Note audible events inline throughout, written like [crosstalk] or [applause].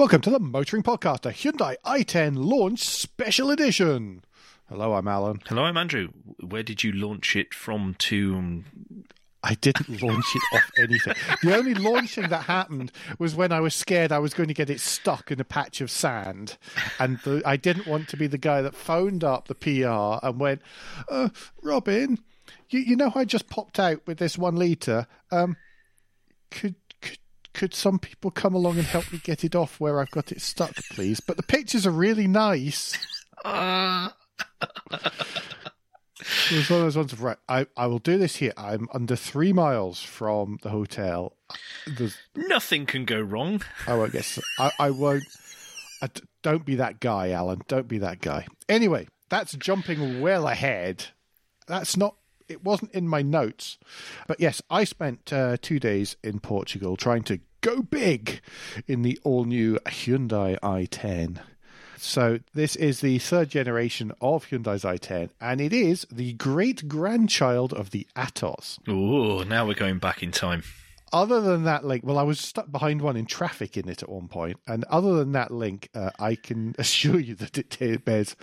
Welcome to the Motoring Podcast, a Hyundai i10 launch special edition. Hello, I'm Alan. Hello, I'm Andrew. Where did you launch it from to? um, I didn't launch it off anything. The only launching that happened was when I was scared I was going to get it stuck in a patch of sand. And the, I didn't want to be the guy that phoned up the PR and went, uh, Robin, you, you know, I just popped out with this one litre. Um, could, could, some people come along and help me get it off where I've got it stuck, please? But the pictures are really nice. Uh, It was one of those ones of right. I, I will do this here. I'm under three miles from the hotel. There's, nothing can go wrong. I won't get. I, I won't. I don't be that guy, Alan. Don't be that guy. Anyway, that's jumping well ahead. That's not. It wasn't in my notes, but yes, I spent uh, two days in Portugal trying to go big in the all-new Hyundai i10. So this is the third generation of Hyundai's i10, and it is the great grandchild of the Atos. Oh, now we're going back in time. Other than that link, well, I was stuck behind one in traffic in it at one point, and other than that link, uh, I can [laughs] assure you that it bears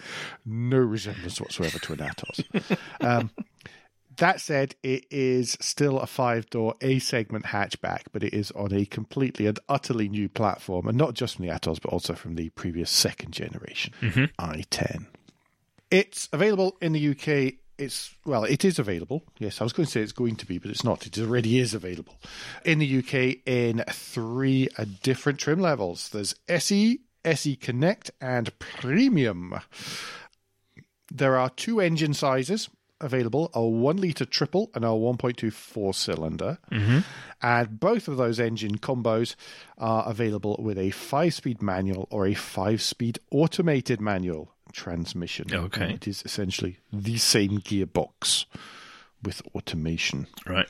no resemblance whatsoever to an Atos. [laughs] um, that said, it is still a five door A segment hatchback, but it is on a completely and utterly new platform, and not just from the Atos, but also from the previous second generation i10. It's available in the UK. It's well, it is available. Yes, I was going to say it's going to be, but it's not. It already is available in the UK in three uh, different trim levels. There's SE, SE Connect, and Premium. There are two engine sizes available a 1 litre triple and a 1.2 four cylinder. And both of those engine combos are available with a 5 speed manual or a 5 speed automated manual transmission. Okay. And It is essentially the same gearbox with automation. Right.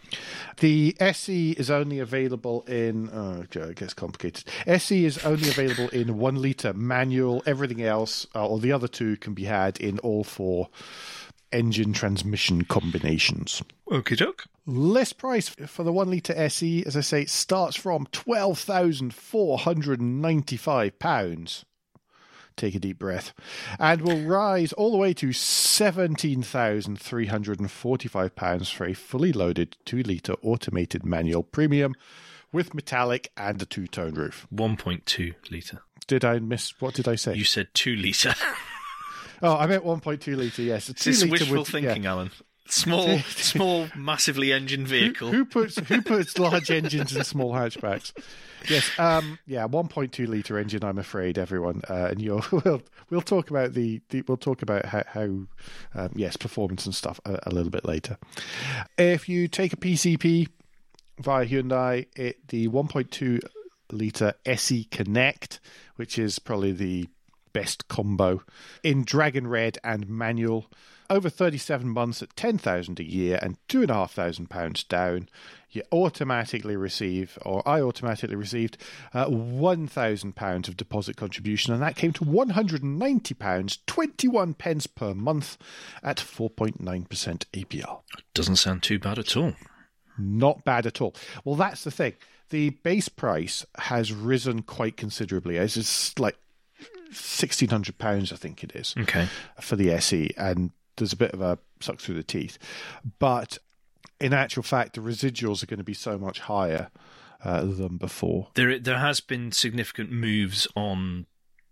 The SE is only available in. Oh, it gets complicated. SE is only available in one liter manual. Everything else, uh, or the other two, can be had in all four engine transmission combinations. Okie doke. List price for the one litre SE, as I say, starts from twelve thousand four hundred and ninety-five pounds. Take a deep breath, and will rise all the way to seventeen thousand three hundred and forty-five pounds for a fully loaded two-litre automated manual premium with metallic and a two-tone roof. 1.2 litre. Did I miss? What did I say? You said 2 litre. [laughs] oh, I meant one point two litre. Yes, a This wishful yeah. thinking, Alan. Small, small, massively engined vehicle. Who puts who puts large engines in small hatchbacks? Yes, um, yeah, one point two liter engine. I'm afraid everyone, uh, and you'll [laughs] we'll we'll talk about the, the we'll talk about how, how um, yes performance and stuff a, a little bit later. If you take a PCP via Hyundai, it the one point two liter SE Connect, which is probably the best combo in Dragon Red and manual. Over 37 months at 10,000 a year and £2,500 down, you automatically receive, or I automatically received, uh, £1,000 of deposit contribution, and that came to £190, 21 pence per month at 4.9% APR. Doesn't sound too bad at all. Not bad at all. Well, that's the thing. The base price has risen quite considerably. It's just like sixteen hundred pounds, I think it is, Okay. for the SE, and there's a bit of a suck through the teeth. But in actual fact, the residuals are going to be so much higher uh, than before. There, there has been significant moves on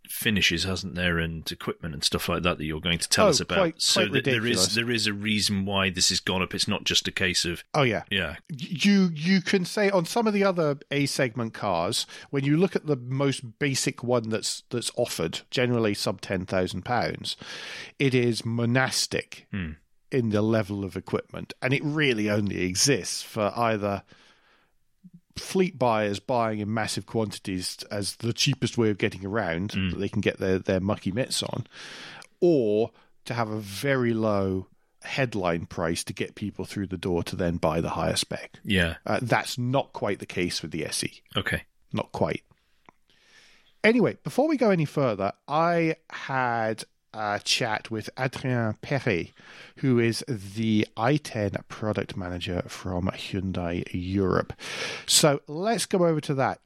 finishes, hasn't there, and equipment and stuff like that that you're going to tell Oh, us about. quite- so quite there is there is a reason why this has gone up. It's not just a case of Oh yeah, yeah, you you can say on some of the other A segment cars when you look at the most basic one that's that's offered, generally sub ten thousand pounds, it is monastic hmm. in the level of equipment, and it really only exists for either fleet buyers buying in massive quantities as the cheapest way of getting around that they can get their, their mucky mitts on, or to have a very low headline price to get people through the door to then buy the higher spec. yeah. Uh, that's not quite the case with the SE. Okay. Not quite. Anyway, before we go any further, I had a chat with Adrien Perret, who is the i10 product manager from Hyundai Europe. So let's go over to that.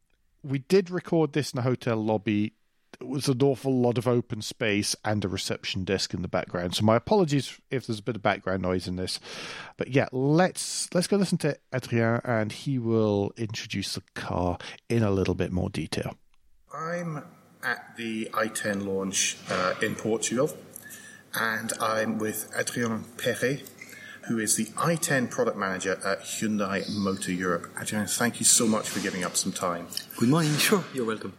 we did record this in a hotel lobby. It was an awful lot of open space and a reception desk in the background. So my apologies if there's a bit of background noise in this. But yeah, let's let's go listen to Adrien and he will introduce the car in a little bit more detail. I'm at the i10 launch uh, in Portugal and I'm with Adrien Perret, who is the i10 product manager at Hyundai Motor Europe. Adrien, thank you so much for giving up some time. Good morning. Sure, you're welcome.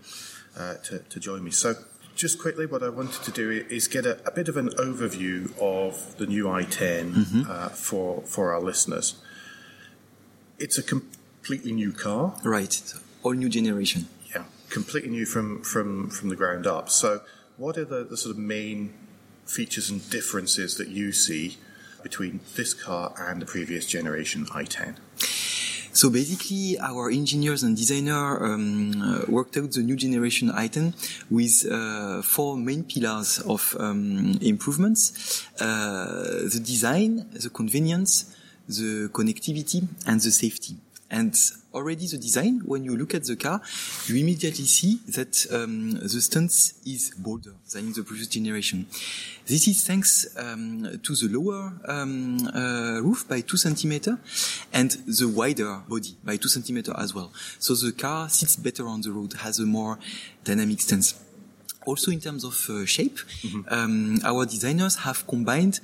Uh, to, to, join me. So, just quickly, what I wanted to do is get a, a bit of an overview of the new i10 mm-hmm. uh, for for our listeners. It's a completely new car, right? All new generation. Completely new from from from the ground up. So, what are the, the sort of main features and differences that you see between this car and the previous generation i10? So basically, our engineers and designer um, uh, worked out the new generation i10 with uh, four main pillars of um, improvements: uh, the design, the convenience, the connectivity, and the safety. And already the design, when you look at the car, you immediately see that um, the stance is bolder than in the previous generation. This is thanks um, to the lower um, uh, roof by two centimeter and the wider body by two centimeter as well. So the car sits better on the road, has a more dynamic stance. Also in terms of uh, shape, mm-hmm. Um, our designers have combined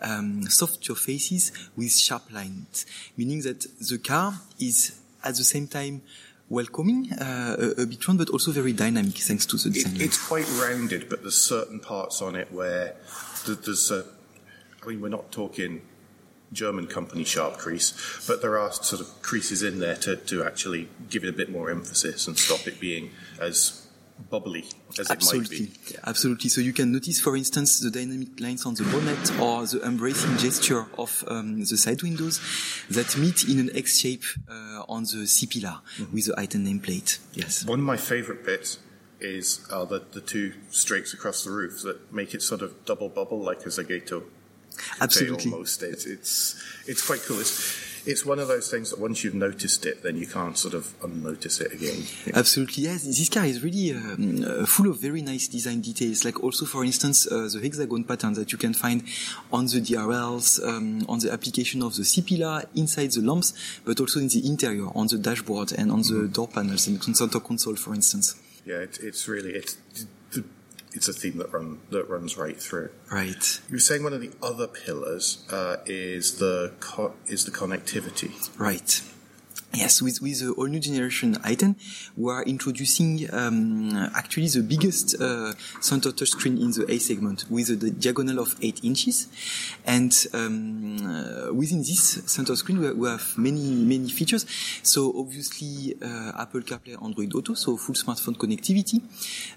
um, soft surfaces with sharp lines, meaning that the car is at the same time welcoming, uh, a, a, bit round, but also very dynamic thanks to the design. It, it's quite rounded, but there's certain parts on it where there's a, I mean, we're not talking German company sharp crease, but there are sort of creases in there to, to actually give it a bit more emphasis and stop it being as bubbly as Absolutely. it might be. Yeah. Absolutely. So you can notice, for instance, the dynamic lines on the bonnet or the embracing gesture of um, the side windows that meet in an X shape uh, on the C pillar mm-hmm. with the i10 nameplate. Yes. One of my favorite bits is uh, the, the two streaks across the roof that make it sort of double bubble like a Zagato. Absolutely. Almost. It's, it's, it's quite cool. It's, it's one of those things that once you've noticed it, then you can't sort of unnotice it again. [laughs] Absolutely, yes. This car is really uh, full of very nice design details. Like also, for instance, uh, the hexagon pattern that you can find on the DRLs, um, on the application of the C pillar inside the lamps, but also in the interior on the dashboard and on the mm-hmm. door panels and center console, for instance. Yeah, it, it's really it's it's a theme that run that runs right through. Right. You were saying one of the other pillars uh, is the co- is the connectivity. Right. Yes, with, with the all new generation i10, we are introducing um, actually the biggest uh, center touchscreen in the A segment with a diagonal of 8 inches. And um, uh, within this center screen, we, we, have many, many features. So obviously, uh, Apple CarPlay, Android Auto, so full smartphone connectivity,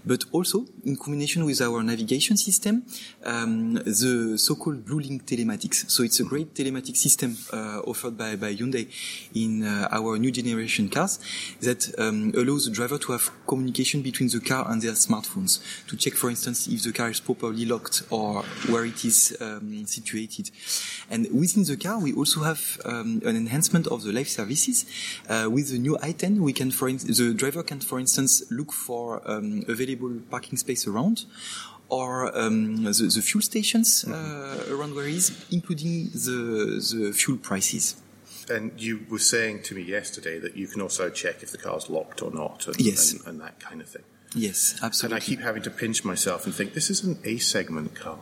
but also in combination with our navigation system, um, the so-called BlueLink telematics. So it's a great telematic system uh, offered by, by Hyundai in uh, our our new generation cars that um, allows the driver to have communication between the car and their smartphones to check, for instance, if the car is properly locked or where it is um, situated. And within the car, we also have um, an enhancement of the life services. Uh, with the new i10, we can, for in- the driver can, for instance, look for um, available parking space around or um, the, the, fuel stations uh, around where including the, the fuel prices. And you were saying to me yesterday that you can also check if the car's locked or not, and, yes. and, and that kind of thing. Yes, absolutely. And I keep having to pinch myself and think this is an A segment car.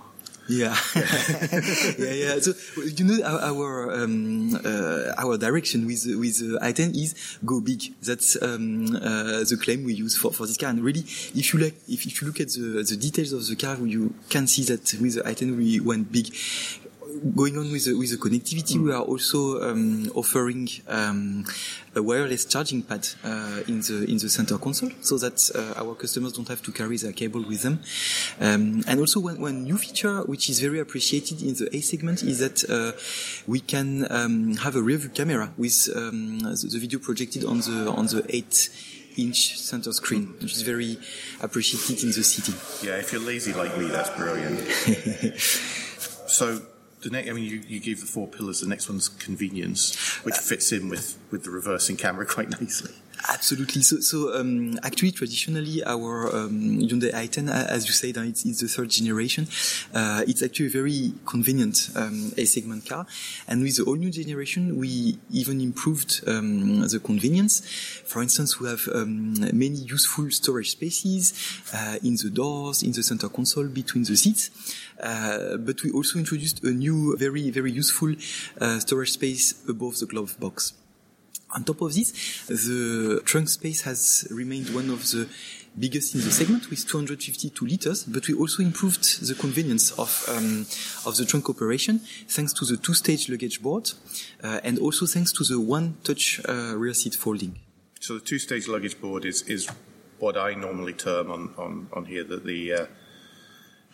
Yeah, [laughs] yeah, yeah. So you know our our, um, uh, our direction with with uh, i10 is go big. That's um, uh, the claim we use for, for this car. And really, if you like, if, if you look at the the details of the car, you can see that with the i10 we went big going on with the, with the connectivity, mm. we are also um, offering um, a wireless charging pad uh, in the in the center console, so that uh, our customers don't have to carry their cable with them. Um, and also, one, one, new feature which is very appreciated in the A segment is that uh, we can um, have a rear view camera with um, the, the, video projected on the on the eight inch center screen, which is very appreciated in the city. Yeah, if you're lazy like me, that's brilliant. [laughs] so the next, I mean, you, you gave the four pillars. The next one's convenience, which fits in with, with the reversing camera quite [laughs] nicely. Absolutely. So, so um, actually, traditionally, our um, Hyundai i10, as you said, uh, it's, it's the third generation. Uh, it's actually a very convenient um, A-segment car, and with the all new generation, we even improved um, the convenience. For instance, we have um, many useful storage spaces uh, in the doors, in the center console, between the seats. Uh, but we also introduced a new, very, very useful uh, storage space above the glove box. On top of this, the trunk space has remained one of the biggest in the segment with 252 liters, but we also improved the convenience of um, of the trunk operation thanks to the two-stage luggage board uh, and also thanks to the one-touch uh, rear seat folding. So the two-stage luggage board is is what I normally term on on, on here that the uh,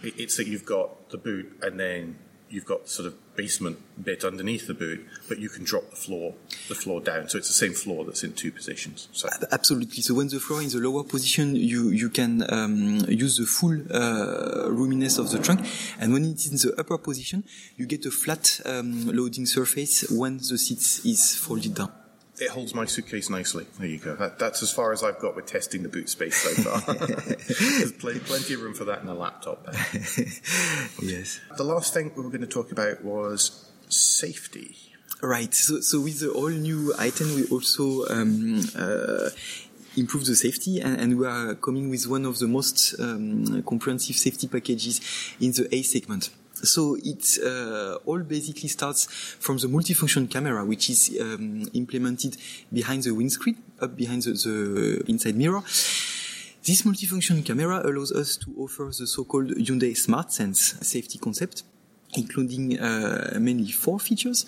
it's that you've got the boot and then you've got sort of basement bit underneath the boot, but you can drop the floor, the floor down. So it's the same floor that's in two positions. So. Absolutely. So when the floor is in the lower position, you you can um, use the full uh, roominess of the trunk, and when it is in the upper position, you get a flat um, loading surface when the seat is folded down. It holds my suitcase nicely. There you go. That, that's as far as I've got with testing the boot space so far. [laughs] There's plenty, plenty of room for that in a laptop. [laughs] yes. The last thing we were going to talk about was safety. Right. So, so with the all new i10, we also um, uh, improve the safety, and, and, we are coming with one of the most um, comprehensive safety packages in the A segment. So it uh, all basically starts from the multifunction camera, which is um, implemented behind the windscreen, up behind the, the inside mirror. This multifunction camera allows us to offer the so-called Hyundai Smart Sense safety concept including uh, mainly four features.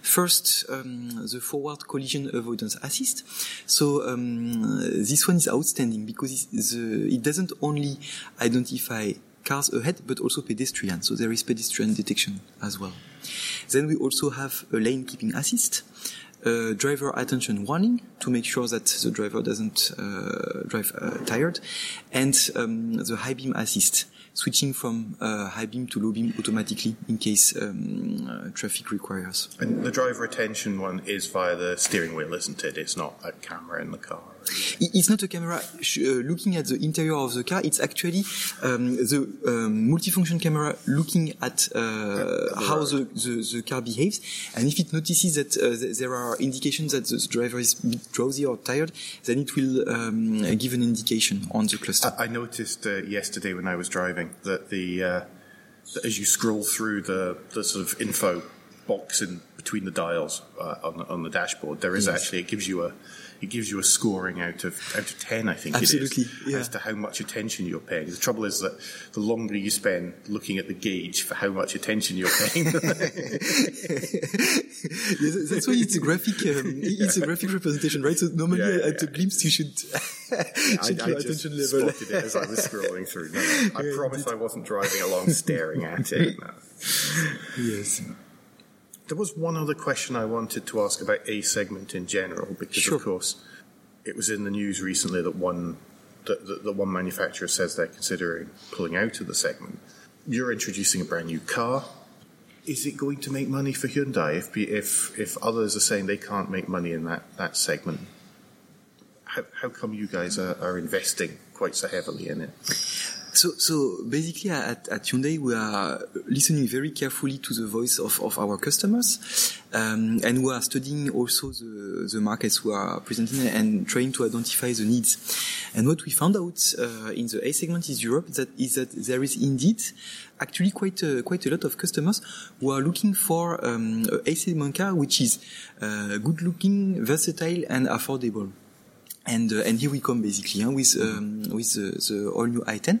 First, um, the forward collision avoidance assist. So um, this one is outstanding because the, it doesn't only identify cars ahead, but also pedestrians. So there is pedestrian detection as well. Then we also have a lane keeping assist, a driver attention warning to make sure that the driver doesn't uh, drive uh, tired, and um, the high beam assist, switching from uh, high beam to low beam automatically in case um, uh, traffic requires. And the driver attention one is via the steering wheel, isn't it? It's not a camera in the car. It's not a camera uh, looking at the interior of the car. It's actually um, the um, multifunction camera looking at uh, how the, the, the, car behaves. And if it notices that uh, there are indications that the driver is a bit drowsy or tired, then it will um, give an indication on the cluster. I, I noticed uh, yesterday when I was driving that the uh, that as you scroll through the, the sort of info box in between the dials uh, on, the, on the dashboard, there is yes. actually, it gives you a it gives you a scoring out of out of ten, I think Absolutely, it is, yeah. as to how much attention you're paying. The trouble is that the longer you spend looking at the gauge for how much attention you're paying, [laughs] yeah, that's why it's a graphic. Um, [laughs] it's a graphic representation, right? So normally at a glimpse you should [laughs] check I, your I attention just level. Spotted it as I was scrolling through. No, no, I promise I wasn't driving along staring at it. No. Yes. There was one other question I wanted to ask about A segment in general, because sure. of course it was in the news recently that one that, that, that one manufacturer says they're considering pulling out of the segment. You're introducing a brand new car. Is it going to make money for Hyundai if if if others are saying they can't make money in that, that segment? How, how come you guys are, are investing quite so heavily in it? So, so basically at, at Hyundai, we are listening very carefully to the voice of, of our customers. Um, and we are studying also the, the markets we are presenting and trying to identify the needs. And what we found out uh, in the A segment is Europe that is that there is indeed actually quite a, quite a lot of customers who are looking for um, a segment car which is uh, good looking, versatile, and affordable. And, uh, and here we come basically with um, with the, the all new i10.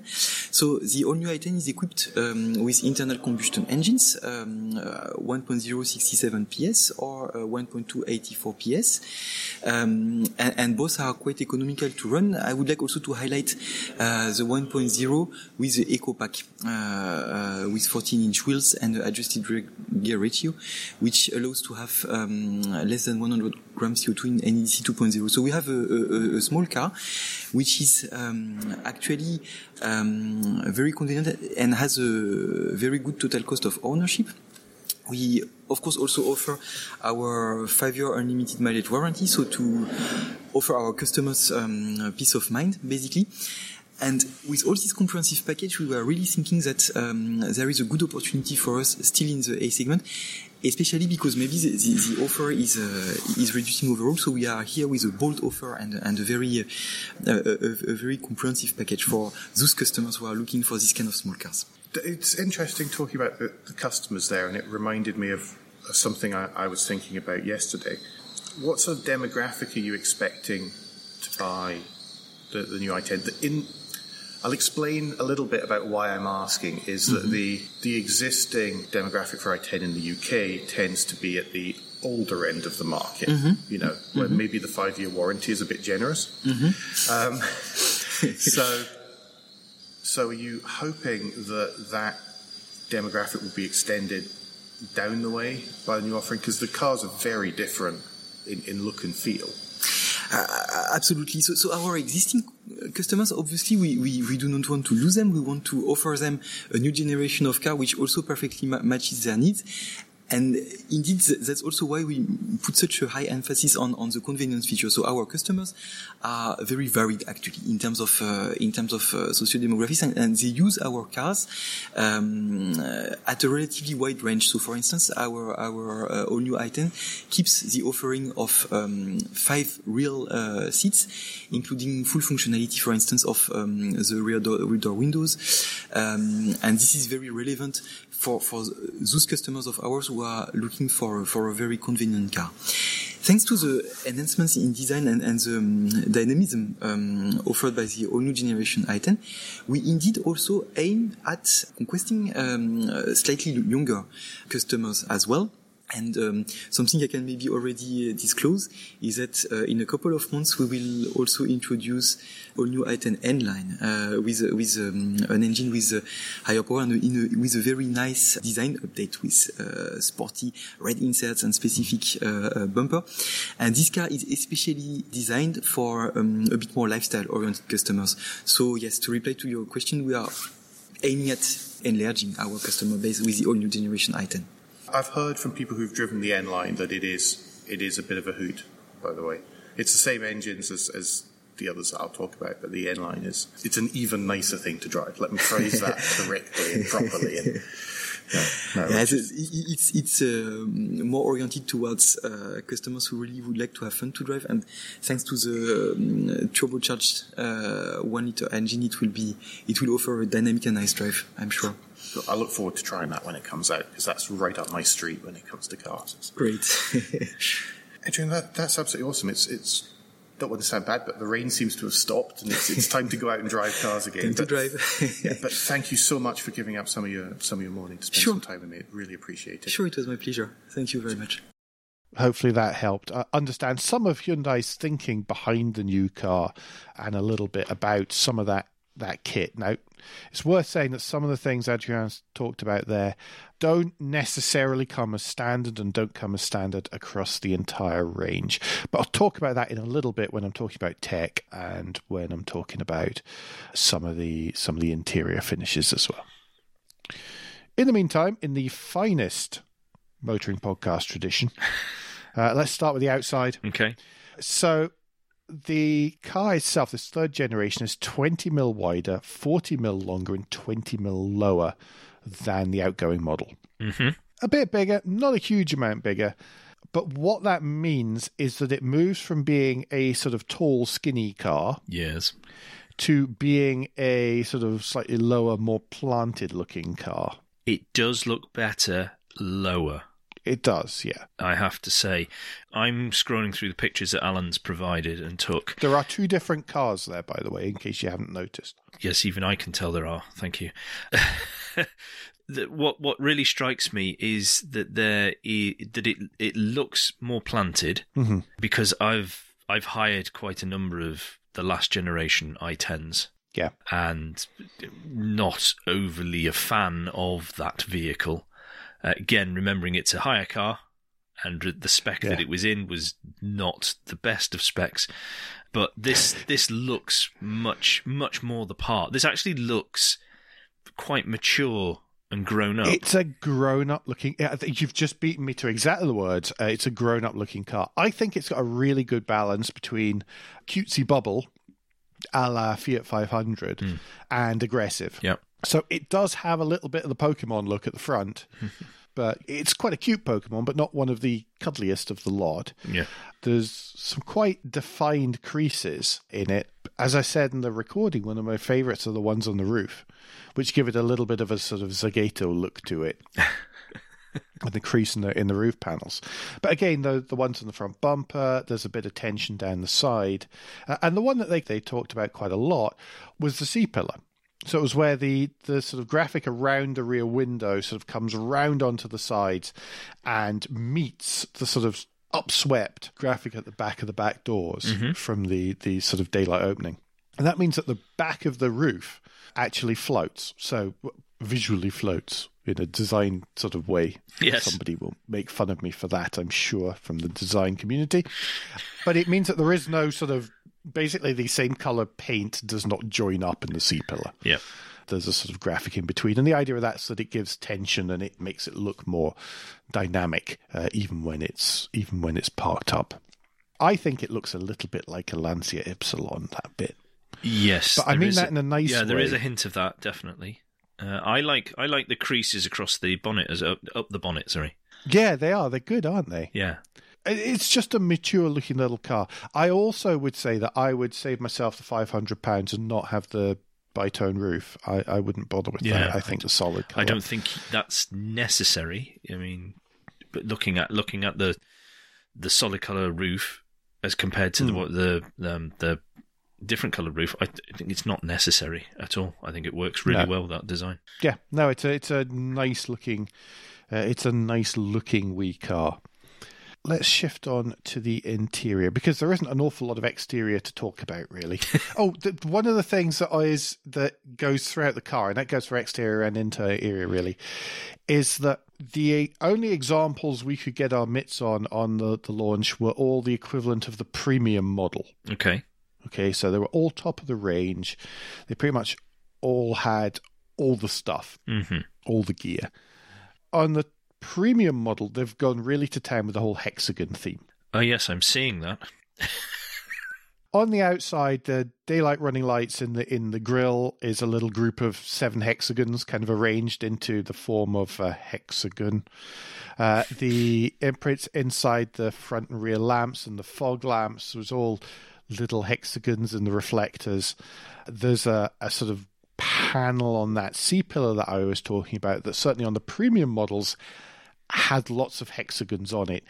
So the all new i10 is equipped um, with internal combustion engines, um, uh, 1.0 67 PS or uh, 1.2 84 PS, um, and, and, both are quite economical to run. I would like also to highlight uh, the 1.0 with the Eco Pack uh, uh, with 14 inch wheels and adjusted gear ratio, which allows to have um, less than 100 grams CO2 in NEDC 2.0. So we have a, a, a small car, which is um, actually um, very convenient and has a very good total cost of ownership. We, of course, also offer our five-year unlimited mileage warranty. So to offer our customers um, peace of mind, basically. And with all this comprehensive package, we were really thinking that um, there is a good opportunity for us still in the A segment, especially because maybe the, the, the offer is uh, is reducing overall. So we are here with a bold offer and and a very uh, a, a, very comprehensive package for those customers who are looking for this kind of small cars. It's interesting talking about the, the customers there, and it reminded me of, something I, I was thinking about yesterday. What sort of demographic are you expecting to buy the, the new i10? The in I'll explain a little bit about why I'm asking. Is that mm-hmm. the the existing demographic for i10 in the UK tends to be at the older end of the market. Mm-hmm. You know, where mm-hmm. maybe the five year warranty is a bit generous. Mm-hmm. Um, [laughs] so, so are you hoping that that demographic will be extended down the way by the new offering? Because the cars are very different in, in look and feel. Uh, absolutely. So, so our existing customers, obviously, we, we, we do not want to lose them. We want to offer them a new generation of car which also perfectly ma- matches their needs. And indeed, that's also why we put such a high emphasis on, on the convenience feature. So our customers are very varied actually in terms of uh, in terms of uh, socio-demographics, and, and, they use our cars um, uh, at a relatively wide range. So, for instance, our our uh, all new i10 keeps the offering of um, five real uh, seats, including full functionality, for instance, of um, the rear door, rear door windows, um, and this is very relevant for, for those customers of ours who are looking for, for a very convenient car. Thanks to the enhancements in design and, and the um, dynamism um, offered by the all new generation i10, we indeed also aim at conquesting um, slightly younger customers as well. And um, something I can maybe already uh, disclose is that uh, in a couple of months we will also introduce all new i10 N line uh, with with um, an engine with uh, higher power and a, with a very nice design update with uh, sporty red inserts and specific uh, bumper. And this car is especially designed for um, a bit more lifestyle oriented customers. So yes, to reply to your question, we are aiming at enlarging our customer base with the all new generation i10. I've heard from people who've driven the N line that it is it is a bit of a hoot. By the way, it's the same engines as, as the others that I'll talk about, but the N line is it's an even nicer thing to drive. Let me phrase that [laughs] correctly and properly. And, no, yeah, it's it's, it's uh, more oriented towards uh, customers who really would like to have fun to drive, and thanks to the um, turbocharged uh, one liter engine, it will be it will offer a dynamic and nice drive. I'm sure. I look forward to trying that when it comes out because that's right up my street when it comes to cars. Great, [laughs] Adrien. That, that's absolutely awesome. It's it's don't want to sound bad, but the rain seems to have stopped, and it's, it's time to go out and drive cars again. Time but, to drive. [laughs] but thank you so much for giving up some of your some of your morning to spend sure. some time with me. Really appreciate it. Sure, it was my pleasure. Thank you very much. Hopefully that helped uh, understand some of Hyundai's thinking behind the new car and a little bit about some of that that kit. Now, it's worth saying that some of the things Adrien's talked about there don't necessarily come as standard and don't come as standard across the entire range. But I'll talk about that in a little bit when I'm talking about tech and when I'm talking about some of the some of the interior finishes as well. In the meantime, in the finest motoring podcast tradition, [laughs] uh, let's start with the outside. Okay. So the car itself, this third generation, is 20 mil wider, 40 mil longer, and 20 mil lower than the outgoing model. Mm-hmm. A bit bigger, not a huge amount bigger. But what that means is that it moves from being a sort of tall, skinny car. Yes. To being a sort of slightly lower, more planted looking car. It does look better lower. It does, yeah. I have to say, I'm scrolling through the pictures that Alan's provided and took. There are two different cars there, by the way, in case you haven't noticed. Yes, even I can tell there are. Thank you. [laughs] what what really strikes me is that there that it it looks more planted mm-hmm. because I've I've hired quite a number of the last generation i10s. Yeah. And not overly a fan of that vehicle. Uh, again, remembering it's a hire car, and the spec yeah. that it was in was not the best of specs. But this [laughs] this looks much much more the part. This actually looks quite mature and grown up. It's a grown up looking. You've just beaten me to exactly the words. Uh, it's a grown up looking car. I think it's got a really good balance between cutesy bubble, a la Fiat 500, and aggressive. Yep. So it does have a little bit of the Pokemon look at the front, [laughs] but it's quite a cute Pokemon, but not one of the cuddliest of the lot. Yeah. There's some quite defined creases in it. As I said in the recording, one of my favorites are the ones on the roof, which give it a little bit of a sort of Zagato look to it. [laughs] with the crease in the in the roof panels, but again, the the ones on the front bumper, there's a bit of tension down the side, uh, and the one that they they talked about quite a lot was the C pillar. So it was where the, the sort of graphic around the rear window sort of comes round onto the sides and meets the sort of upswept graphic at the back of the back doors mm-hmm. from the, the sort of daylight opening. And that means that the back of the roof actually floats. So visually floats in a design sort of way. Yes. Somebody will make fun of me for that, I'm sure, from the design community. But it means that there is no sort of basically the same color paint does not join up in the C pillar. Yeah. There's a sort of graphic in between, and the idea of that is that it gives tension and it makes it look more dynamic, uh, even when it's even when it's parked up. I think it looks a little bit like a Lancia Ypsilon. That bit. Yes, But I mean is that in a nice Yeah, there is way. a hint of that definitely. Uh, I like I like the creases across the bonnet as up, up the bonnet. Sorry. Yeah, they are. They're good, aren't they? Yeah. It's just a mature looking little car. I also would say that I would save myself the five hundred pounds and not have the bitone roof. I, I wouldn't bother with Yeah, that. I think the solid colour. I don't think that's necessary. I mean, but looking at looking at the the solid color roof as compared to the what the um, the different color roof, I, th- I think it's not necessary at all. I think it works really No. well that design. Yeah, no, it's a it's a nice looking, uh, it's a nice looking wee car. Let's shift on to the interior because there isn't an awful lot of exterior to talk about, really. [laughs] oh, the, one of the things that is that goes throughout the car, and that goes for exterior and interior, really, is that the only examples we could get our mitts on on the, the launch were all the equivalent of the premium model. Okay. Okay, so they were all top of the range. They pretty much all had all the stuff, hmm all the gear. On the premium model, they've gone really to town with the whole hexagon theme. Oh yes, I'm seeing that. [laughs] On the outside, the daylight running lights in the in the grill is a little group of seven hexagons, kind of arranged into the form of a hexagon. Uh, [laughs] the imprints inside the front and rear lamps and the fog lamps was all little hexagons and the reflectors. There's a, a sort of panel on that C pillar that I was talking about that certainly on the premium models had lots of hexagons on it.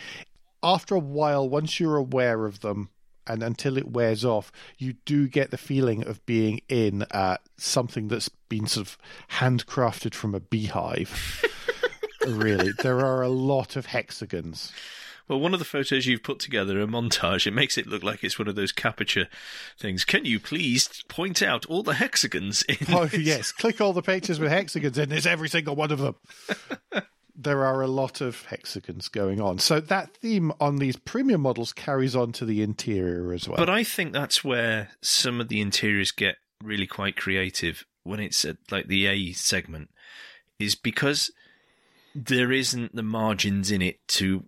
After a while, once you're aware of them and until it wears off, you do get the feeling of being in uh, something that's been sort of handcrafted from a beehive. [laughs] really, there are a lot of hexagons. Well, one of the photos you've put together, a montage, it makes it look like it's one of those capture things. Can you please point out all the hexagons in Oh, this? yes. Click all the pictures with hexagons in. There's every single one of them. [laughs] there are a lot of hexagons going on. So that theme on these premium models carries on to the interior as well. But I think that's where some of the interiors get really quite creative when it's at like the A segment, is because there isn't the margins in it to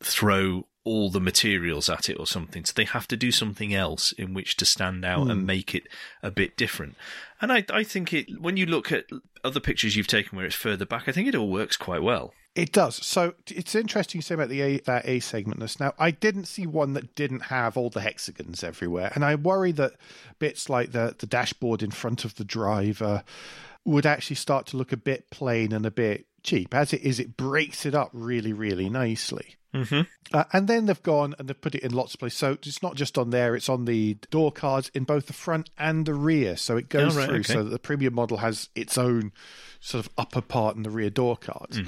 throw all the materials at it or something. So they have to do something else in which to stand out and hmm. make it a bit different. And I, I think it when you look at other pictures you've taken where it's further back, I think it all works quite well. It does. So it's interesting you say about the A, that A segmentness. Now, I didn't see one that didn't have all the hexagons everywhere, and I worry that bits like the the dashboard in front of the driver would actually start to look a bit plain and a bit cheap. As it is, it breaks it up really, really nicely. Mm-hmm. Uh, and then they've gone and they've put it in lots of places. So it's not just on there; it's on the door cards in both the front and the rear. So it goes Oh, right, through. okay. So that the premium model has its own sort of upper part in the rear door cards,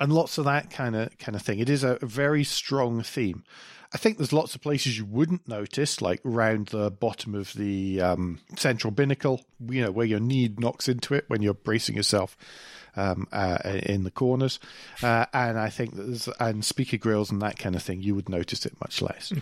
and lots of that kind of kind of thing. It is a very strong theme. I think there's lots of places you wouldn't notice, like round the bottom of the um, central binnacle, you know, where your knee knocks into it when you're bracing yourself um, uh, in the corners. Uh, and I think that and speaker grills and that kind of thing, you would notice it much less.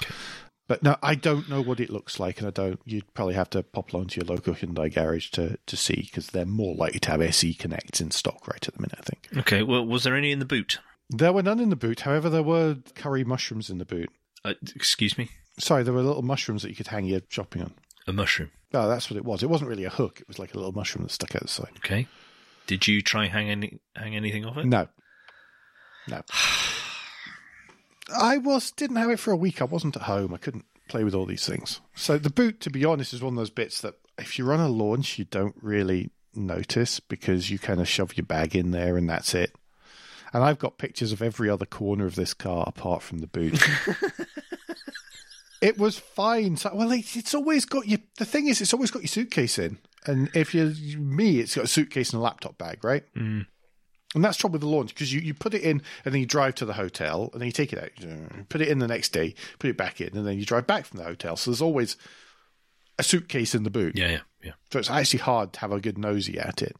But no, I don't know what it looks like, and I don't. You'd probably have to pop along to your local Hyundai garage to to see because they're more likely to have SE connects in stock right at the minute. I think Okay, well, was there any in the boot? there were none in the boot. However, there were curry mushrooms in the boot. Uh, excuse me? Sorry, there were little mushrooms that you could hang your shopping on. A mushroom. Oh, that's what it was. It wasn't really a hook. It was like a little mushroom that stuck out the side. Okay. Did you try hang any hang anything off it? No, no. [sighs] I was didn't have it for a week. I wasn't at home. I couldn't play with all these things. So the boot, to be honest, is one of those bits that if you run a launch, you don't really notice because you kind of shove your bag in there and that's it. And I've got pictures of every other corner of this car apart from the boot. [laughs] it was fine. So, well, it's, it's always got you. The thing is, it's always got your suitcase in. And if you're me, it's got a suitcase and a laptop bag, right? Mm. And that's trouble with the launch because you, you put it in and then you drive to the hotel and then you take it out, you put it in the next day, put it back in, and then you drive back from the hotel. So there's always a suitcase in the boot. Yeah, yeah, yeah. So it's actually hard to have a good nosy at it.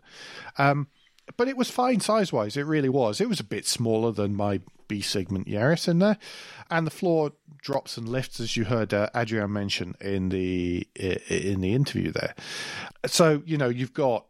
Um, but it was fine size wise. It really was. It was a bit smaller than my B segment Yaris in there, and the floor drops and lifts as you heard uh, Adrien mention in the in the interview there. So you know you've got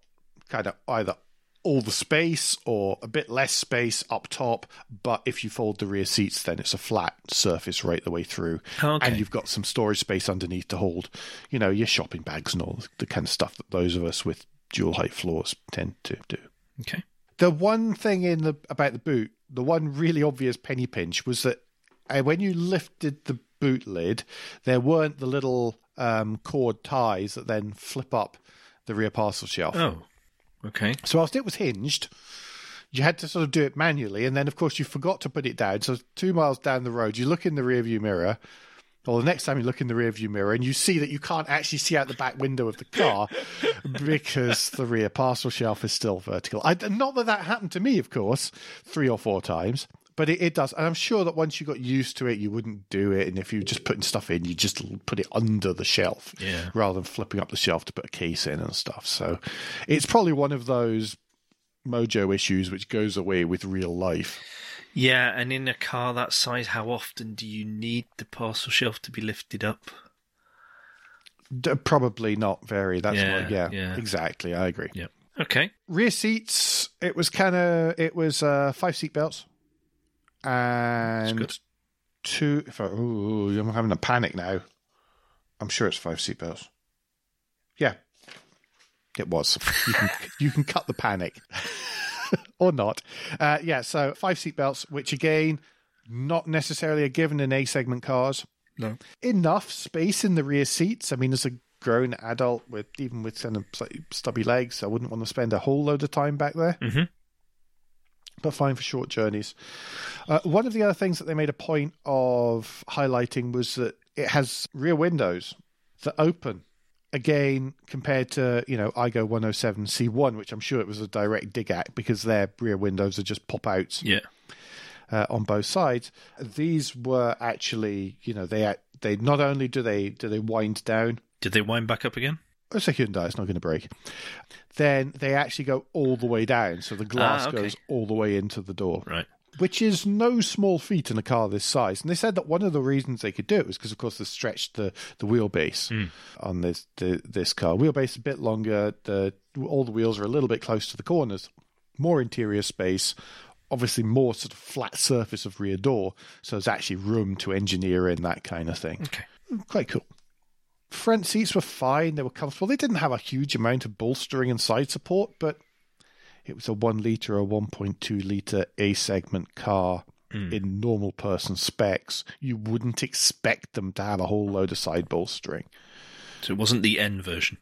kind of either all the space or a bit less space up top, but if you fold the rear seats, then it's a flat surface right the way through, Okay. and you've got some storage space underneath to hold, you know, your shopping bags and all the kind of stuff that those of us with dual height floors tend to do. Okay. The one thing in the about the boot, the one really obvious penny pinch was that uh, when you lifted the boot lid, there weren't the little um, cord ties that then flip up the rear parcel shelf. Oh, okay. So whilst it was hinged, you had to sort of do it manually, and then of course you forgot to put it down. So two miles down the road, you look in the rearview mirror, or the next time you look in the rearview mirror, and you see that you can't actually see out the back window of the car [laughs] because the rear parcel shelf is still vertical. I, not that that happened to me, of course, three or four times. But it, it does, and I'm sure that once you got used to it, you wouldn't do it. And if you were just putting stuff in, you just put it under the shelf Yeah. rather than flipping up the shelf to put a case in and stuff. So it's probably one of those mojo issues which goes away with real life. Yeah, and in a car that size, how often do you need the parcel shelf to be lifted up? D- probably not very. That's Yeah, what, yeah, yeah. exactly. I agree. Yep. Okay. Rear seats, it was kind of, it was uh, five seat belts and two. If I, ooh, I'm having a panic now. I'm sure it's five seat belts. Yeah, it was. You can you can cut the panic [laughs] [laughs] or not. Uh, yeah, so five seat belts, which again, not necessarily a given in A segment cars. No. Enough space in the rear seats. I mean, as a grown adult with even with kind of stubby legs, I wouldn't want to spend a whole load of time back there. Mhm. But fine for short journeys. Uh, one of the other things that they made a point of highlighting was that it has rear windows that open again compared to you know Aygo 107 c1 which i'm sure it was a direct dig at because their rear windows are just pop outs Yeah. uh, on both sides these were actually you know they they not only do they do they wind down Did they wind back up again? it's a Hyundai, it's not going to break. Then they actually go all the way down, so the glass Ah, okay. goes all the way into the door, Right. Which is no small feat in a car this size. And they said that one of the reasons they could do it was because, of course, they stretched the, the wheelbase Hmm. on this the, this car. Wheelbase a bit longer. The all the wheels are a little bit close to the corners. More interior space. Obviously, more sort of flat surface of rear door, so there's actually room to engineer in that kind of thing Okay. quite cool. Front seats were fine; they were comfortable. They didn't have a huge amount of bolstering and side support, but it was a one liter or one point two liter A segment car in normal person specs. You wouldn't expect them to have a whole load of side bolstering. So it wasn't the N version.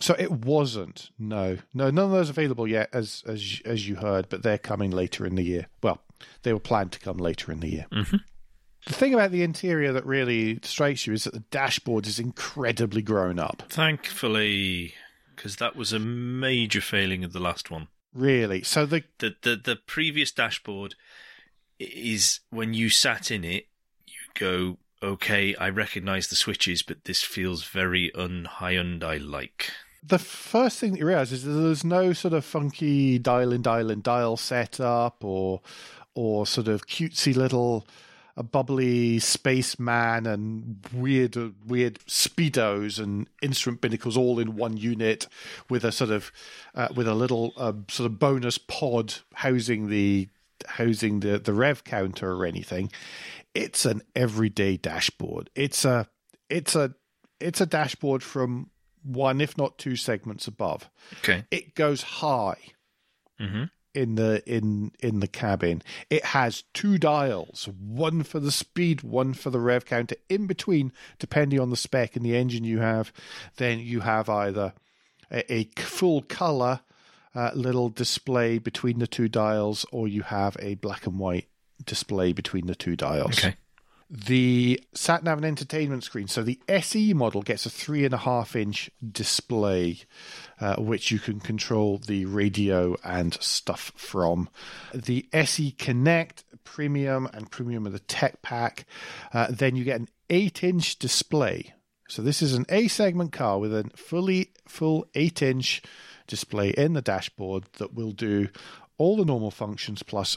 So it wasn't. No, no, none of those available yet, as as as you heard, but they're coming later in the year. Well, they were planned to come later in the year. Mm-hmm. The thing about the interior that really strikes you is that the dashboard is incredibly grown up. Thankfully, because that was a major failing of the last one. Really. So the The, the the previous dashboard is when you sat in it, you go, okay, I recognise the switches, but this feels very un Hyundai like. the first thing that you realize is that there's no sort of funky dial in dial in dial setup or or sort of cutesy little a bubbly spaceman and weird weird speedos and instrument binnacles all in one unit with a sort of uh, with a little uh, sort of bonus pod housing the housing the the rev counter or anything. It's an everyday dashboard. It's a it's a it's a dashboard from one, if not two segments above. Okay. It goes high Mm-hmm. In the in in the cabin. It has two dials, one for the speed, one for the rev counter. In between, depending on the spec and the engine you have, then you have either a, a full color uh, little display between the two dials, or you have a black and white display between the two dials Okay. The sat nav and entertainment screen. So the SE model gets a three and a half inch display, uh, which you can control the radio and stuff from. The SE Connect Premium and Premium of the Tech Pack. Uh, then you get an eight inch display. So this is an A segment car with a fully full eight inch display in the dashboard that will do all the normal functions plus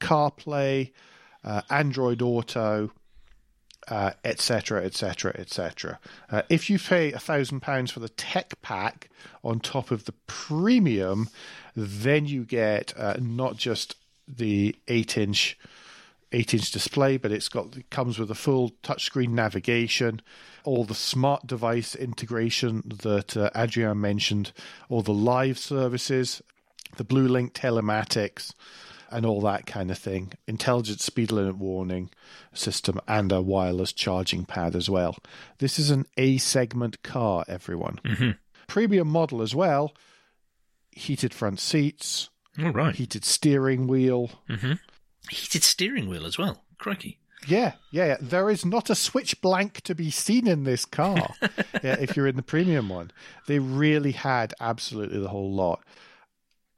CarPlay, uh, Android Auto, etc., etc., etc. If you pay a thousand pounds for the tech pack on top of the premium, then you get uh, not just the eight-inch eight-inch display, but it's got it comes with a full touchscreen navigation, all the smart device integration that uh, Adrien mentioned, all the live services, the Blue Link telematics and all that kind of thing. Intelligent speed limit warning system and a wireless charging pad as well. This is an A segment car, everyone. Mm-hmm. Premium model as well. Heated front seats, All right. heated steering wheel. Mm-hmm. Heated steering wheel as well. Crikey. Yeah, yeah, yeah. There is not a switch blank to be seen in this car [laughs] yeah, if you're in the premium one. They really had absolutely the whole lot.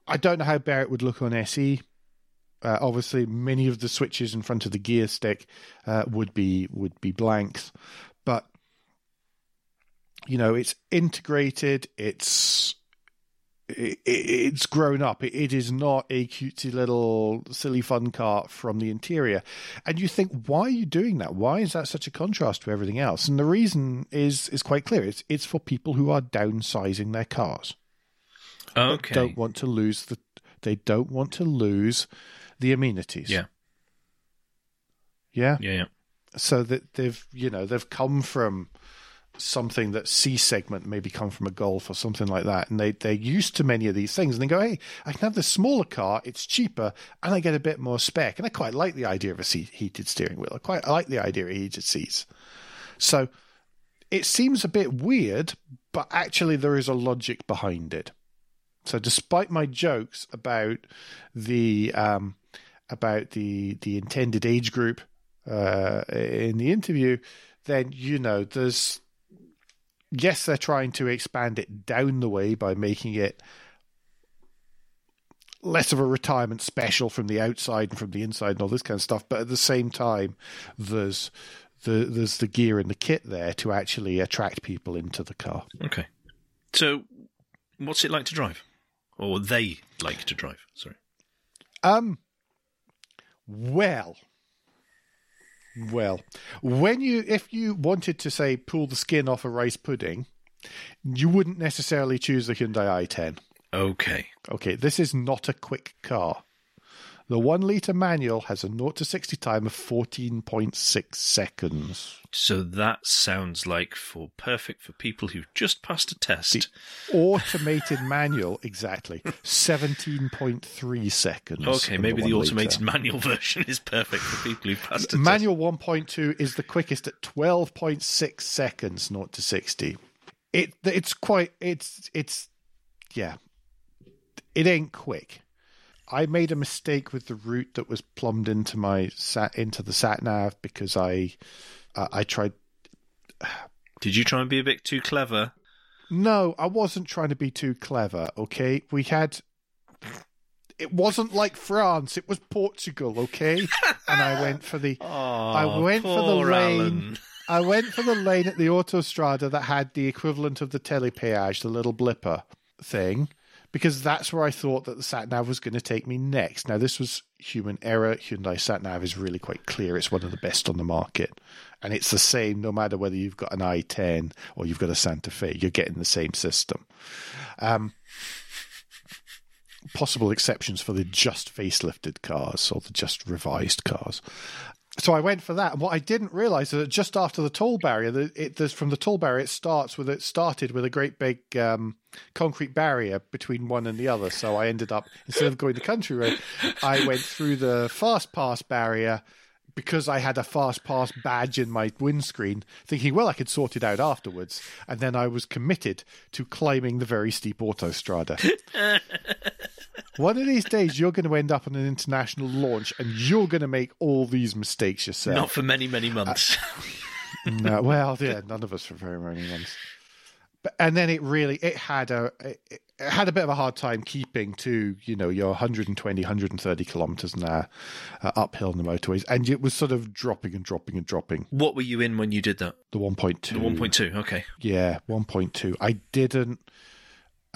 I don't know how Barrett would look on SE. Uh, obviously, many of the switches in front of the gear stick uh, would be would be blanks, but you know it's integrated. It's it, it's grown up. It, it is not a cutesy little silly fun car from the interior. And you think, why are you doing that? Why is that such a contrast to everything else? And the reason is is quite clear. It's it's for people who are downsizing their cars. Okay. Don't want to lose the. They don't want to lose the amenities. Yeah. Yeah. Yeah. Yeah. So that they've you know they've come from something that C segment maybe come from a Golf or something like that, and they they're used to many of these things, and they go, hey, I can have this smaller car, it's cheaper, and I get a bit more spec, and I quite like the idea of a seat, heated steering wheel. I quite I like the idea of heated seats. So it seems a bit weird, but actually there is a logic behind it. So despite my jokes about the um, about the the intended age group uh, in the interview, then you know there's yes they're trying to expand it down the way by making it less of a retirement special from the outside and from the inside and all this kind of stuff, but at the same time there's the there's the gear and the kit there to actually attract people into the car. Okay. So, what's it like to drive? Or they like to drive? Sorry. Um. Well. Well, when you if you wanted to say pull the skin off a rice pudding, you wouldn't necessarily choose the Hyundai i10. Okay. Okay, this is not a quick car. The one liter manual has a 0 to 60 time of 14.6 seconds. So that sounds like for perfect for people who've just passed a test. Automated [laughs] manual, exactly, 17.3 seconds. Okay, maybe the, one automated litre. [laughs] manual version is perfect for people who've passed a test. Manual 1.2 is the quickest at 12.6 seconds, 0 to 60. It it's quite it's it's yeah. It ain't quick. I made a mistake with the route that was plumbed into my sat into the sat nav because I uh, I tried. Did you try and be a bit too clever? No, I wasn't trying to be too clever, okay? We had it wasn't like France, it was Portugal, okay? and I went for the [laughs] I went for the Oh, lane. Alan. I went for the lane at the Autostrada that had the equivalent of the telepeage, the little blipper thing, because that's where I thought that the sat nav was going to take me next. Now, this was human error. Hyundai sat nav is really quite clear. It's one of the best on the market. And it's the same no matter whether you've got an i10 or you've got a Santa Fe, you're getting the same system. Um, possible exceptions for the just facelifted cars or the just revised cars. So I went for that, and what I didn't realize is that just after the toll barrier, the, it, from the toll barrier, it starts with it started with a great big um, concrete barrier between one and the other. So I ended up instead of going the country road, I went through the fast pass barrier because I had a fast pass badge in my windscreen, thinking, well, I could sort it out afterwards. And then I was committed to climbing the very steep autostrada. [laughs] One of these days, you're going to end up on an international launch and you're going to make all these mistakes yourself. Not for many, many months. Uh, no, well, yeah, none of us for very many months. But, and then it really, it had a, it, had a bit of a hard time keeping to you know your 120 130 kilometers an hour uh, uphill in the motorways and it was sort of dropping and dropping and dropping what were you in when you did that the 1.2 the 1.2 okay yeah 1.2 i didn't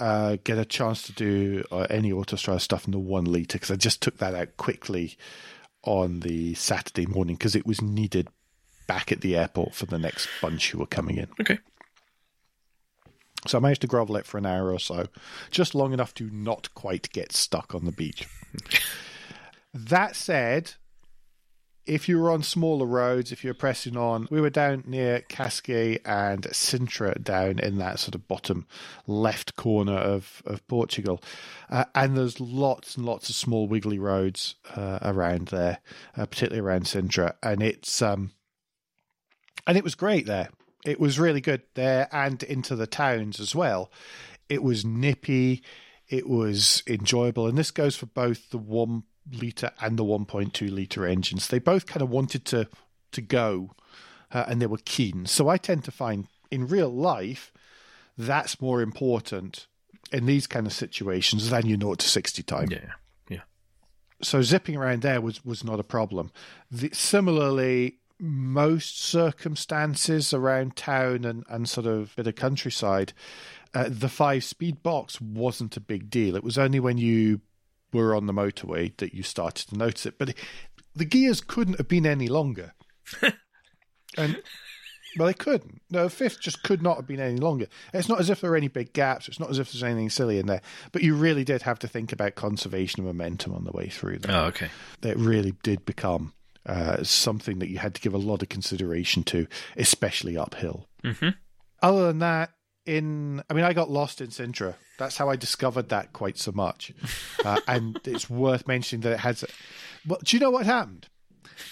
uh, get a chance to do uh, any autostrada stuff in the one liter because i just took that out quickly on the saturday morning because it was needed back at the airport for the next bunch who were coming in okay so I managed to grovel it for an hour or so, just long enough to not quite get stuck on the beach. [laughs] that said, if you were on smaller roads, if you were pressing on, we were down near Cascais and Sintra, down in that sort of bottom left corner of, of Portugal. Uh, and there's lots and lots of small wiggly roads uh, around there, uh, particularly around Sintra. And it's um, and it was great there it was really good there and into the towns as well. It was nippy, it was enjoyable, and this goes for both the one liter and the 1.2 liter engines. They both kind of wanted to to go, uh, and they were keen. So I tend to find in real life that's more important in these kind of situations than you know to 60 time. Yeah. Yeah. So zipping around there was was not a problem. The, similarly, most circumstances around town and, and sort of bit of countryside, uh, the five speed box wasn't a big deal. It was only when you were on the motorway that you started to notice it. But it, the gears couldn't have been any longer. [laughs] and well, they couldn't. No, fifth just could not have been any longer. It's not as if there were any big gaps. It's not as if there's anything silly in there. But you really did have to think about conservation of momentum on the way through. There. Oh, okay. It really did become uh, something that you had to give a lot of consideration to, especially uphill. Mm-hmm. Other than that, in I mean, I got lost in Sintra. That's how I discovered that quite so much, uh, [laughs] and it's worth mentioning that it has. Well, do you know what happened?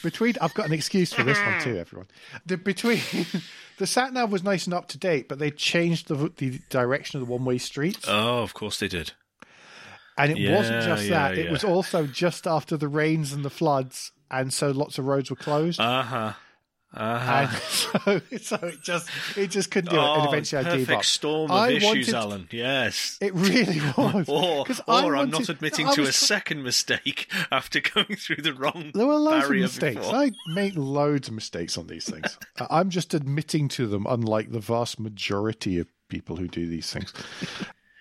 Between I've got an excuse for this one too, [laughs] everyone. The between [laughs] the sat nav was nice and up to date, but they changed the the direction of the one way streets. Oh, of course they did. And it Yeah, wasn't just yeah, that; it was also just after the rains and the floods, and so lots of roads were closed. Uh huh. Uh huh. and [laughs] so, so it just it just couldn't do it, and eventually I gave up. storm of I issues, wanted- Alan. Yes. It really [laughs] was. Or, or I I'm not admitting I to a was second mistake [laughs] after going through the wrong There were loads of mistakes. before. I make loads of mistakes on these things. I'm just admitting to them, unlike the vast majority of people who do these things.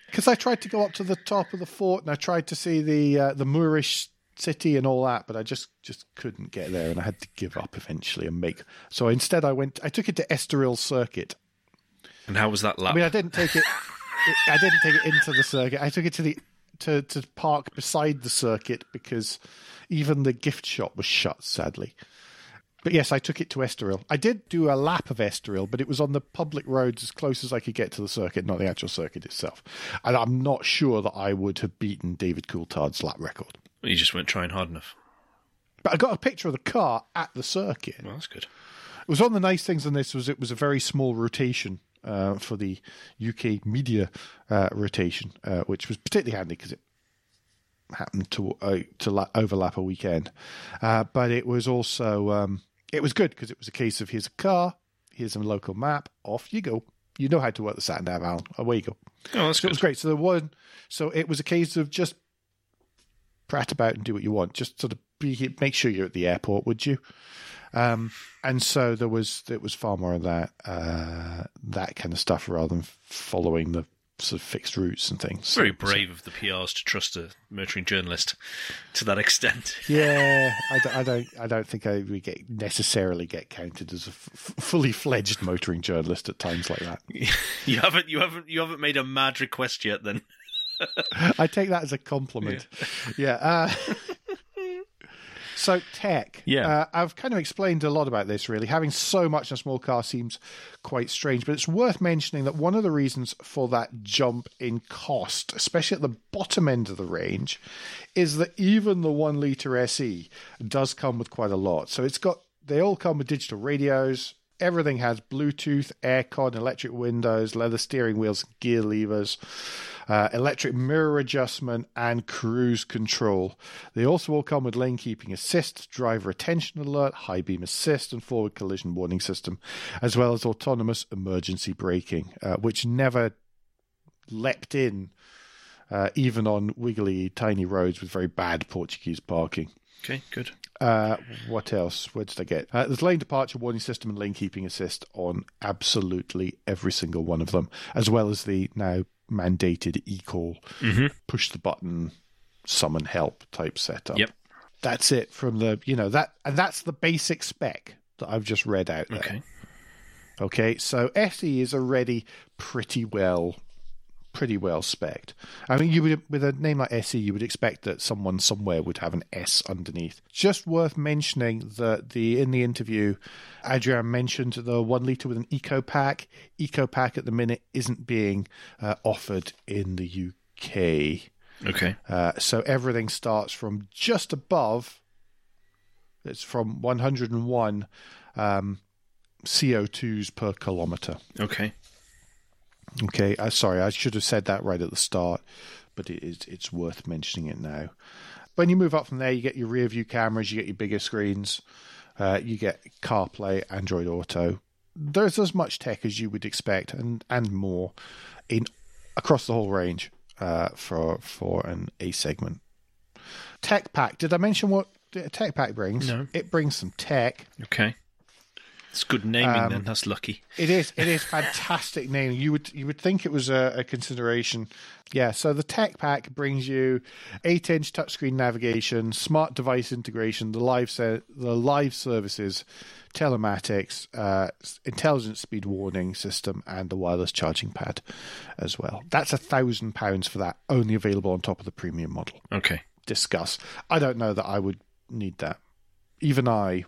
Because I tried to go up to the top of the fort and I tried to see the uh, the Moorish city and all that, but I just just couldn't get there, and I had to give up eventually and make. So instead, I went. I took it to Estoril Circuit. And how was that lap? I mean, I didn't take it. I didn't take it into the circuit. I took it to the to to park beside the circuit because even the gift shop was shut, sadly. But yes, I took it to Estoril. I did do a lap of Estoril, but it was on the public roads as close as I could get to the circuit, not the actual circuit itself. And I'm not sure that I would have beaten David Coulthard's lap record. You just weren't trying hard enough. But I got a picture of the car at the circuit. Well, that's good. It was one of the nice things on this was it was a very small rotation uh, for the UK media uh, rotation, uh, which was particularly handy because it happened to uh, to la- overlap a weekend. Uh, but it was also um, it was good because it was a case of here's a car, here's a local map, off you go. You know how to work the sat nav, Alan. Away you go. Oh, that's So it was great. So there was so it was a case of just prat about and do what you want. Just sort of be make sure you're at the airport, would you? Um, and so there was it was far more of that uh, that kind of stuff rather than following the sort of fixed routes and things. Very brave of the PRs to trust a motoring journalist [laughs] to that extent. Yeah, [laughs] I, don't, I don't. I don't think I would get necessarily get counted as a f- fully fledged motoring journalist at times like that. [laughs] you haven't. You haven't. You haven't made a mad request yet. Then I take that as a compliment. Yeah. Uh, so tech. Yeah. Uh, I've kind of explained a lot about this. Really, having so much in a small car seems quite strange, but it's worth mentioning that one of the reasons for that jump in cost, especially at the bottom end of the range, is that even the one liter SE does come with quite a lot. So it's got they all come with digital radios. Everything has Bluetooth, aircon, electric windows, leather steering wheels, gear levers, uh, electric mirror adjustment, and cruise control. They also all come with lane keeping assist, driver attention alert, high beam assist, and forward collision warning system, as well as autonomous emergency braking, uh, which never leapt in, uh, even on wiggly, tiny roads with very bad Portuguese parking. okay, good. Uh, what else? Where did I get? Uh, there's lane departure warning system and lane keeping assist on absolutely every single one of them, as well as the now mandated e-call, mm-hmm. push the button, summon help type setup. Yep. That's it from the you know that and that's the basic spec that I've just read out there. Okay. Okay, so SE is already pretty well, pretty well spec'd. I mean, you would with a name like SE, you would expect that someone somewhere would have an S underneath. Just worth mentioning that the in the interview, Adrien mentioned the one liter with an eco pack. Eco pack at the minute isn't being uh, offered in the UK. Okay. Uh, so everything starts from just above. It's from 101 um, CO2s per kilometer. Okay. Okay, uh, sorry, I should have said that right at the start, but it is it's worth mentioning it now. When you move up from there, you get your rear view cameras, you get your bigger screens, uh, you get CarPlay, Android Auto. There's as much tech as you would expect, and and more in across the whole range uh, for for an A segment. Tech pack. Did I mention what tech pack brings? No. It brings some tech. Okay. It's good naming Um, then. That's lucky. It is. It is fantastic [laughs] name. You would you would think it was a, a consideration. Yeah. So the tech pack brings you eight inch touchscreen navigation, smart device integration, the live se- the live services, telematics, uh, intelligent speed warning system, and the wireless charging pad as well. That's a thousand pounds for that. Only available on top of the premium model. Okay. Discuss. I don't know that I would need that. Even I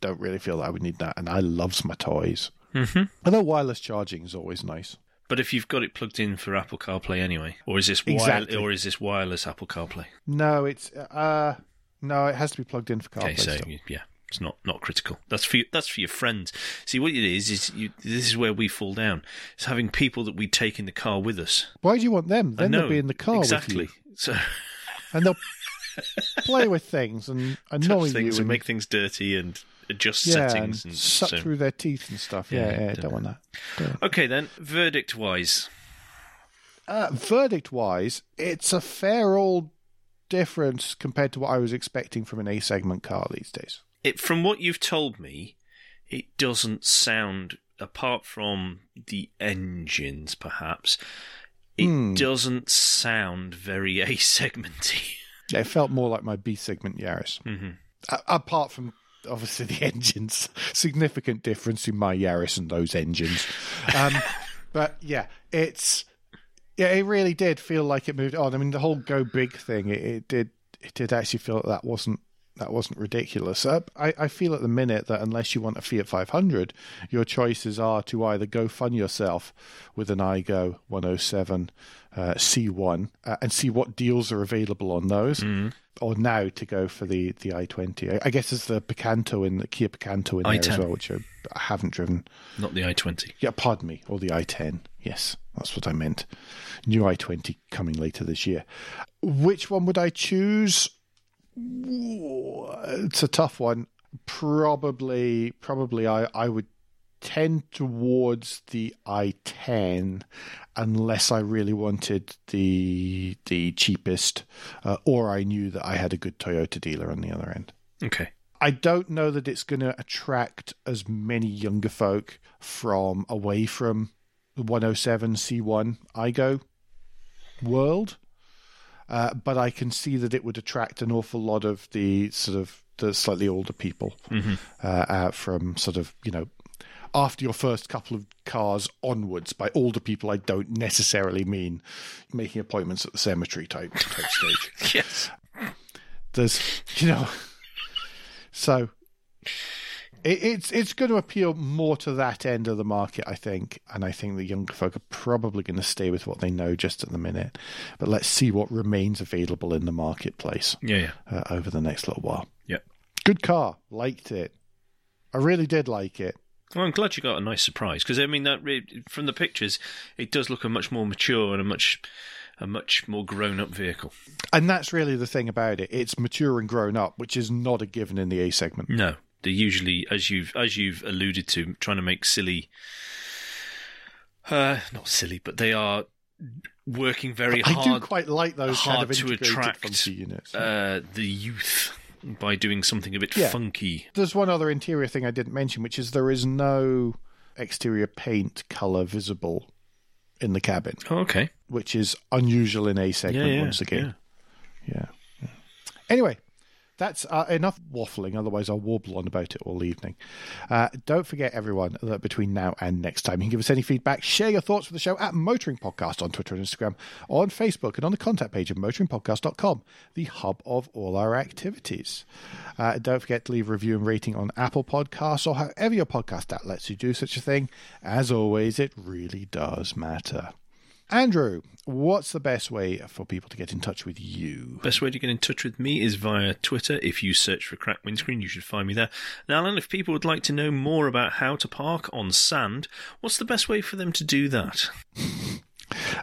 don't really feel that I would need that, and I loves my toys. Mm-hmm. Although wireless charging is always nice. But if you've got it plugged in for Apple CarPlay anyway, or is this Exactly. or is this wireless Apple CarPlay? No, it's uh no, it has to be plugged in for CarPlay. Okay, so still. yeah, it's not not critical. That's for you, that's for your friends. See what it is is you, this is where we fall down. It's having people that we take in the car with us. Why do you want them? Then they'll be in the car exactly. with you, So and they'll play with things and [laughs] annoy touch things you and and make things dirty and adjust yeah, settings and and suck so. through their teeth and stuff. Yeah, Yeah, yeah, don't don't want that. Don't. Okay then, verdict wise, Uh, verdict wise, it's a fair old difference compared to what I was expecting from an A segment car these days. it from what you've told me, it doesn't sound apart from the engines perhaps. It Hmm. doesn't sound very A [laughs] segmenty. Yeah, it felt more like my B segment Yaris. Mhm. A- apart from obviously the [laughs] engines, significant difference in my Yaris and those engines. Um, [laughs] but yeah, it's yeah, it really did feel like it moved on. I mean, the whole go big thing, it, it did it did actually feel that, that wasn't that wasn't ridiculous. Uh, I, I feel at the minute that unless you want a Fiat 500, your choices are to either go fund yourself with an Aygo 107 uh, C1 uh, and see what deals are available on those, or now to go for the, the i20. I, I guess there's the Picanto in the Kia Picanto in there as well, which I, I haven't driven. Not the i20. Yeah, pardon me, or the i10. Yes, that's what I meant. New i20 coming later this year. Which one would I choose? It's a tough one. Probably, probably I, I would tend towards the i10 unless I really wanted the the cheapest, uh, or I knew that I had a good Toyota dealer on the other end. Okay. I don't know that it's going to attract as many younger folk from away from the 107 C1 Aygo world. Uh, but I can see that it would attract an awful lot of the sort of the slightly older people Mm-hmm. uh, uh, from sort of you know after your first couple of cars onwards. By older people, I don't necessarily mean making appointments at the cemetery type type stage. [laughs] Yes. There's you know, so it, it's it's going to appeal more to that end of the market, I think, and I think the younger folk are probably going to stay with what they know just at the minute. But let's see what remains available in the marketplace Yeah, yeah. uh, over the next little while. Yep. Good car, liked it. I really did like it. Well, I'm glad you got a nice surprise because I mean that re- from the pictures, it does look a much more mature and a much a much more grown up vehicle. And that's really the thing about it. It's mature and grown up, which is not a given in the A segment. No, they're usually as you've as you've alluded to, trying to make silly. Uh, not silly, but they are working very I hard. do quite like those kind hard of to attract, units. uh, the youth by doing something a bit Yeah. funky. There's one other interior thing I didn't mention, which is there is no exterior paint color visible in the cabin, Oh, okay. which is unusual in A segment Yeah, yeah, once again. Yeah. yeah. Anyway, that's uh, enough waffling. Otherwise, I'll warble on about it all evening. Uh, don't forget, everyone, that between now and next time, you can give us any feedback, share your thoughts for the show at Motoring Podcast on Twitter and Instagram, on Facebook, and on the contact page of motoringpodcast.com, the hub of all our activities. Uh, don't forget to leave a review and rating on Apple Podcasts or however your podcast app lets you do such a thing. As always, it really does matter. Andrew, what's the best way for people to get in touch with you? Best way to get in touch with me is via Twitter. If you search for Crack Windscreen, you should find me there. Now, Alan, if people would like to know more about how to park on sand, what's the best way for them to do that? [laughs]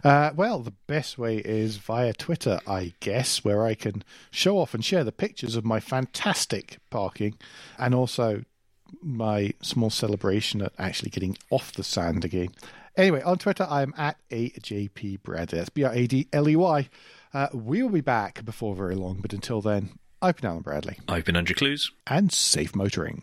Uh, well, the best way is via Twitter, I guess, where I can show off and share the pictures of my fantastic parking and also my small celebration at actually getting off the sand again. Anyway, on Twitter, I'm at AJP Bradley. That's B R A D L E Y. Uh, we'll be back before very long, but until then, I've been Alan Bradley I've been Andrew Clues. and safe motoring.